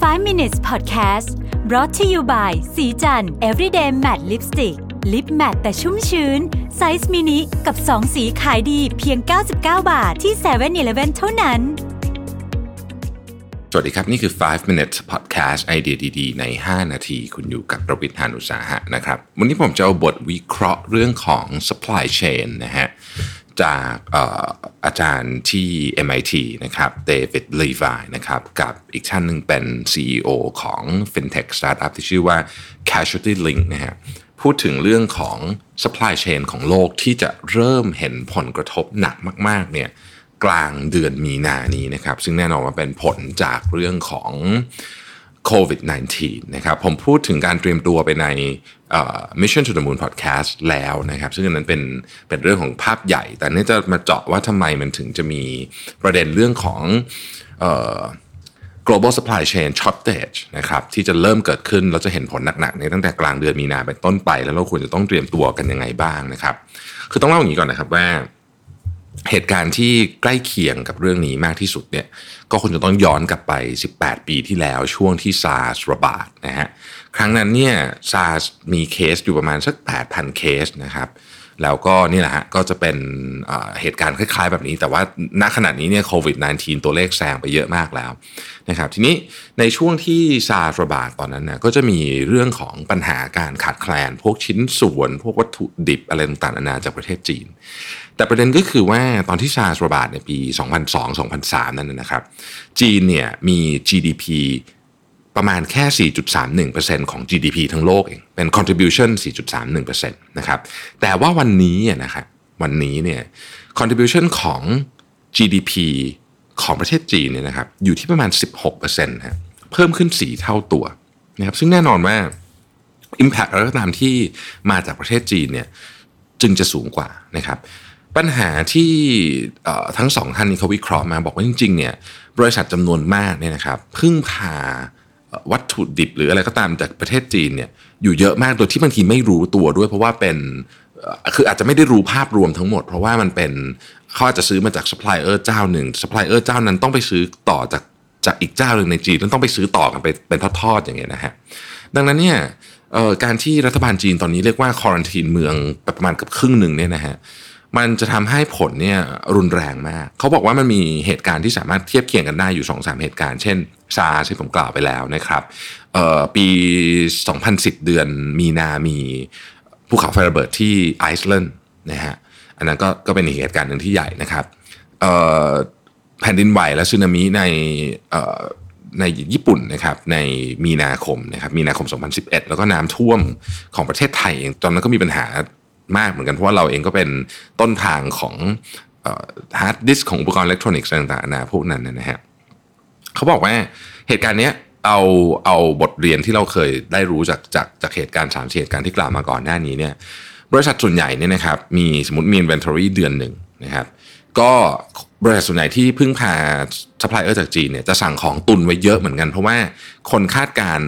5 minutes podcast brought to you by ศรีจันทร์ everyday matte lipstick lip matte แต่ชุ่มชื้น ไซส์มินิกับ 2 สีขายดีเพียง 99 บาทที่7 e เ e ่ e อเท่านั้น สวัสดีครับ นี่คือ 5 minutes podcast ไอเดียดีๆ ใน 5 นาที คุณอยู่กับรวิศ หาญอุตสาหะนะครับ วันนี้ผมจะเอาบทวิเคราะห์เรื่องของ supply chain นะฮะ จากอาอาจารย์ที่ MIT นะครับเดวิดลีวายนะครับกับอีกท่านหนึ่งเป็น CEO ของ FinTech Startup ที่ชื่อว่า Casualty Link นะฮะพูดถึงเรื่องของ supply chain ของโลกที่จะเริ่มเห็นผลกระทบหนักมาก ๆ เนี่ยกลางเดือนมีนานี้นะครับ ซึ่งแน่นอนว่าเป็นผลจากเรื่องของ โควิด -19 นะครับผมพูดถึงการเตรียมตัวไปใน Mission to the Moon Podcast แล้วนะครับ ซึ่งนั้นเป็นเป็นเรื่องของภาพใหญ่ แต่นี่จะมาเจาะว่าทำไมมันถึงจะมีประเด็นเรื่องของ global supply chain shortage นะครับที่จะเริ่มเกิดขึ้นเราจะเห็นผลหนักๆในตั้งแต่กลางเดือนมีนาเป็นต้นไป แล้วเราควรจะต้องเตรียมตัวกันยังไงบ้างนะครับ คือต้องเล่าอย่างนี้ก่อนนะครับว่า เหตุการณ์ที่ใกล้เคียงกับเรื่องนี้มากที่สุดเนี่ยก็คงจะต้องย้อนกลับไป 18 ปีที่แล้วช่วงที่ซาร์สระบาดนะฮะครั้งนั้นเนี่ยซาร์สมีเคสอยู่ประมาณสัก 8,000 เคสนะครับ แล้วก็นี่แหละฮะก็จะเป็นเหตุการณ์คล้ายๆ แบบนี้ แต่ว่าณขณะนี้เนี่ยโควิด -19 ตัวเลขแซงไปเยอะมากแล้วนะครับทีนี้ในช่วงที่ซาร์ระบาดตอนนั้นนะก็จะมีเรื่องของปัญหาการขาดแคลน พวกชิ้นส่วน พวกวัตถุดิบอะไรต่างๆนานาจากประเทศจีน แต่ประเด็นก็คือว่าตอนที่ซาร์ระบาดในปี 2002-2003 นั่นนะครับจีนเนี่ยมี GDP ประมาณแค่ 4.31%ของ GDP ทั้งโลกเอง เป็น contribution 4.31%นะครับ แต่ว่าวันนี้นะครับวันนี้เนี่ย contribution ของ GDP ของประเทศจีนเนี่ยนะครับ อยู่ที่ประมาณ 16%นะเพิ่มขึ้น 4 เท่าตัวนะครับ ซึ่งแน่นอนว่า impact อะไรก็ตามที่มาจากประเทศจีนเนี่ยจึงจะสูงกว่านะครับ ปัญหาที่ทั้งสองท่านนี้เขาวิเคราะห์มาบอกว่าจริงๆเนี่ยบริษัทจำนวนมากเนี่ยนะครับพึ่งพา วัตถุดิบหรืออะไรก็ตามจากประเทศจีนเนี่ยอยู่เยอะมากโดยที่บางทีไม่รู้ตัวด้วย เพราะว่าเป็นคืออาจจะไม่ได้รู้ภาพรวมทั้งหมด เพราะว่ามันเป็นเขาอาจจะซื้อมาจากซัพพลายเออร์เจ้าหนึ่งซัพพลายเออร์เจ้านั้นต้องไปซื้อต่อจากจากอีกเจ้าหนึ่งในจีนแล้วต้องไปซื้อต่อกันไปเป็นทอดๆอย่างเงี้ยนะฮะดังนั้นเนี่ยการที่รัฐบาลจีนตอนนี้เรียกว่า quarantine เมืองประมาณกับครึ่งหนึ่งเนี่ยนะฮะ มันจะทำให้ผลเนี่ยรุนแรงมาก เขาบอกว่ามันมีเหตุการณ์ที่สามารถเทียบเคียงกันได้อยู่2อสเหตุการณ์ เช่นซาที่ผมกล่าวไปแล้วนะครับปี 2010 เดือนมีนามีภูเขาไฟระเบิดที่ไอซ์แลนด์นะฮะ อันนั้นก็ก็เป็นเหตุการณ์หนึ่งที่ใหญ่นะครับแผ่นดินไหวและสึนามิในในญี่ปุ่นนะครับในมีนาคมนะครับมีนาคม 2011 แล้วก็น้ำท่วมของประเทศไทยเองตอนนั้นก็มีปัญหา มากเหมือนกันเพราะว่าเราเองก็เป็นต้นทางของ hard disk ของอุปกรณ์อิเล็กทรอนิกส์ต่างๆนะพวกนั้นนะฮะเขาบอกว่าเหตุการณ์เนี้ยเอาเอาบทเรียนที่เราเคยได้รู้จากจากจากเหตุการณ์สามเหตุการณ์ที่กล่าวมาก่อนหน้านี้เนี่ยบริษัทส่วนใหญ่เนี่ยนะครับมีสมมติมี inventory เดือนหนึ่งนะครับก็บริษัทส่วนใหญ่ที่พึ่งพาซัพพลายเออร์จากจีนเนี่ยจะสั่งของตุนไว้เยอะเหมือนกัน เพราะว่าคนคาดการ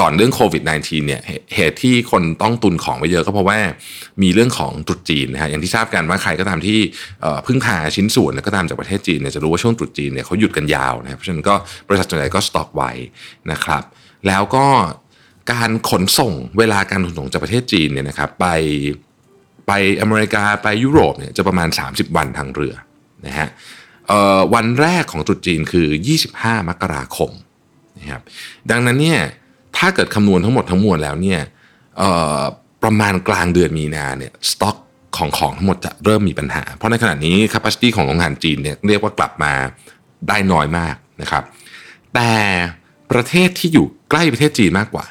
ก่อนเรื่องโควิด -19 เนี่ยเหตุที่คนต้องตุนของไว้เยอะก็เพราะว่ามีเรื่องของตรุษจีนนะฮะอย่างที่ทราบกันว่าใครก็ตามที่พึ่งพาชิ้นส่วนก็ตามจากประเทศจีนเนี่ยจะรู้ว่าช่วงตรุษจีนเนี่ยเขาหยุดกันยาวนะเพราะฉะนั้นก็บริษัทส่วนใหญ่ก็สต็อกไว้นะครับ แล้วก็การขนส่งเวลาการขนส่งจากประเทศจีนเนี่ยนะครับไปไปอเมริกาไปยุโรปเนี่ยจะประมาณ 30 วันทางเรือนะฮะวันแรกของตรุษจีนคือ 25 มกราคมนะครับดังนั้นเนี่ย ถ้าเกิดคำนวณทั้งหมดทั้งมวลแล้วเนี่ยประมาณกลางเดือนมีนาเนี่ยสต็อกของของทั้งหมดจะเริ่มมีปัญหา เพราะในขณะนี้ capacity ของโรงงานจีนเนี่ยเรียกว่ากลับมาได้น้อยมากนะครับ แต่ประเทศที่อยู่ใกล้ประเทศจีนมากกว่า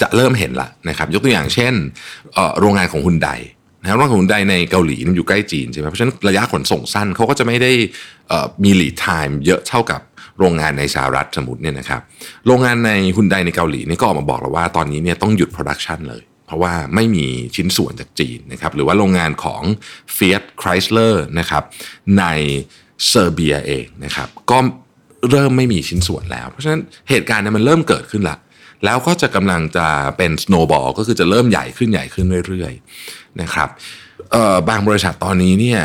จะเริ่มเห็นละนะครับ ยกตัวอย่างเช่นโรงงานของฮุนไดนะโรงงานของฮุนไดในเกาหลีมันอยู่ใกล้จีนใช่ไหมเพราะฉะนั้นระยะขนส่งสั้นเขาก็จะไม่ได้มี lead time เยอะเท่ากับ โรงงานในสหรัฐสมมติเนี่ยนะครับโรงงานในฮุนไดในเกาหลีนี่ก็ออกมาบอกแล้วว่าตอนนี้เนี่ยต้องหยุด production เลย เพราะว่าไม่มีชิ้นส่วนจากจีนนะครับหรือว่าโรงงานของ Fiat Chrysler นะครับในเซอร์เบียเองนะครับก็เริ่มไม่มีชิ้นส่วนแล้ว เพราะฉะนั้นเหตุการณ์นี้มันเริ่มเกิดขึ้นละแล้วก็จะกำลังจะเป็นสโนว์บอลก็คือจะเริ่มใหญ่ขึ้นใหญ่ขึ้นเรื่อยๆนะครับบางบริษัทตอนนี้เนี่ย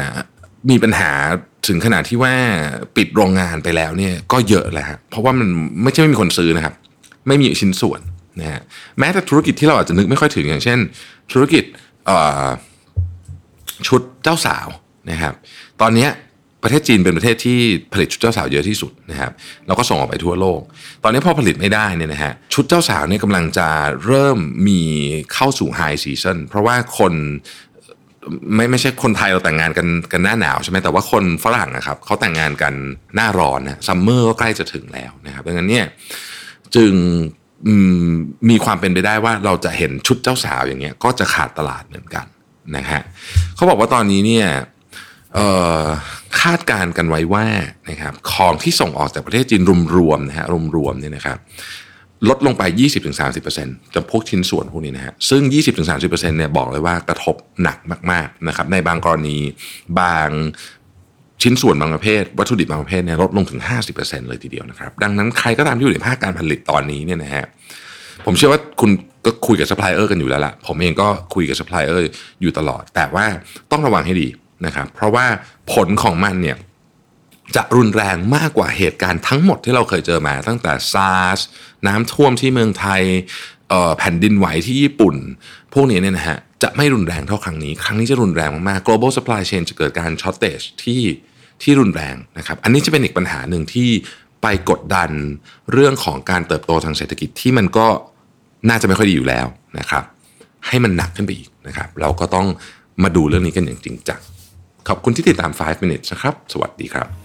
มีปัญหา ถึงขนาดที่ว่าปิดโรงงานไปแล้วเนี่ยก็เยอะแหละฮะเพราะว่ามันไม่ใช่ไม่มีคนซื้อนะครับ ไม่มีชิ้นส่วนนะฮะแม้แต่ธุรกิจที่เราอาจจะนึกไม่ค่อยถึงอย่างเช่น ธุรกิจชุดเจ้าสาวนะครับ ตอนนี้ประเทศจีนเป็นประเทศที่ผลิตชุดเจ้าสาวเยอะที่สุดนะครับแล้วก็ส่งออกไปทั่วโลก ตอนนี้พอผลิตไม่ได้เนี่ยนะฮะชุดเจ้าสาวเนี่ยกำลังจะเริ่มมีเข้าสู่ high season เพราะว่าคน ไม่ไม่ใช่คนไทยเราแต่งงานกันกันหน้าหนาวใช่ไหมแต่ว่าคนฝรั่งนะครับเขาแต่งงานกันหน้าร้อนนะ summer ก็ใกล้จะถึงแล้วนะครับดังนั้นเนี่ยจึงมีความเป็นไปได้ว่าเราจะเห็นชุดเจ้าสาวอย่างเงี้ยก็จะขาดตลาดเหมือนกันนะฮะเขาบอกว่าตอนนี้เนี่ยคาดการณ์กันไว้ว่านะครับของที่ส่งออกจากประเทศจีนรวมๆนะฮะรวมๆเนี่ยนะครับ ลดลงไป 20-30%จำพวกชิ้นส่วนพวกนี้นะฮะ ซึ่ง 20-30%เนี่ยบอกเลยว่ากระทบหนักมากๆนะครับ ในบางกรณีบางชิ้นส่วนบางประเภท วัตถุดิบบางประเภทเนี่ยลดลงถึง 50%เลยทีเดียวนะครับ ดังนั้นใครก็ตามที่อยู่ในภาคการผลิตตอนนี้เนี่ยนะฮะ ผมเชื่อว่าคุณก็คุยกับซัพพลายเออร์กันอยู่แล้วล่ะผมเองก็คุยกับซัพพลายเออร์อยู่ตลอด แต่ว่าต้องระวังให้ดีนะครับ เพราะว่าผลของมันเนี่ย จะรุนแรงมากกว่าเหตุการณ์ทั้งหมดที่เราเคยเจอมา ตั้งแต่ซาร์สน้ำท่วมที่เมืองไทยแผ่นดินไหวที่ญี่ปุ่น พวกนี้เนี่ยนะฮะจะไม่รุนแรงเท่าครั้งนี้ ครั้งนี้จะรุนแรงมากๆ global supply chain จะเกิดการ shortage ที่ที่รุนแรงนะครับ อันนี้จะเป็นอีกปัญหาหนึ่งที่ไปกดดันเรื่องของการเติบโตทางเศรษฐกิจที่มันก็น่าจะไม่ค่อยดีอยู่แล้วนะครับ ให้มันหนักขึ้นไปอีกนะครับ เราก็ต้องมาดูเรื่องนี้กันอย่างจริงจัง ขอบคุณที่ติดตาม 5 minutes นะครับ สวัสดีครับ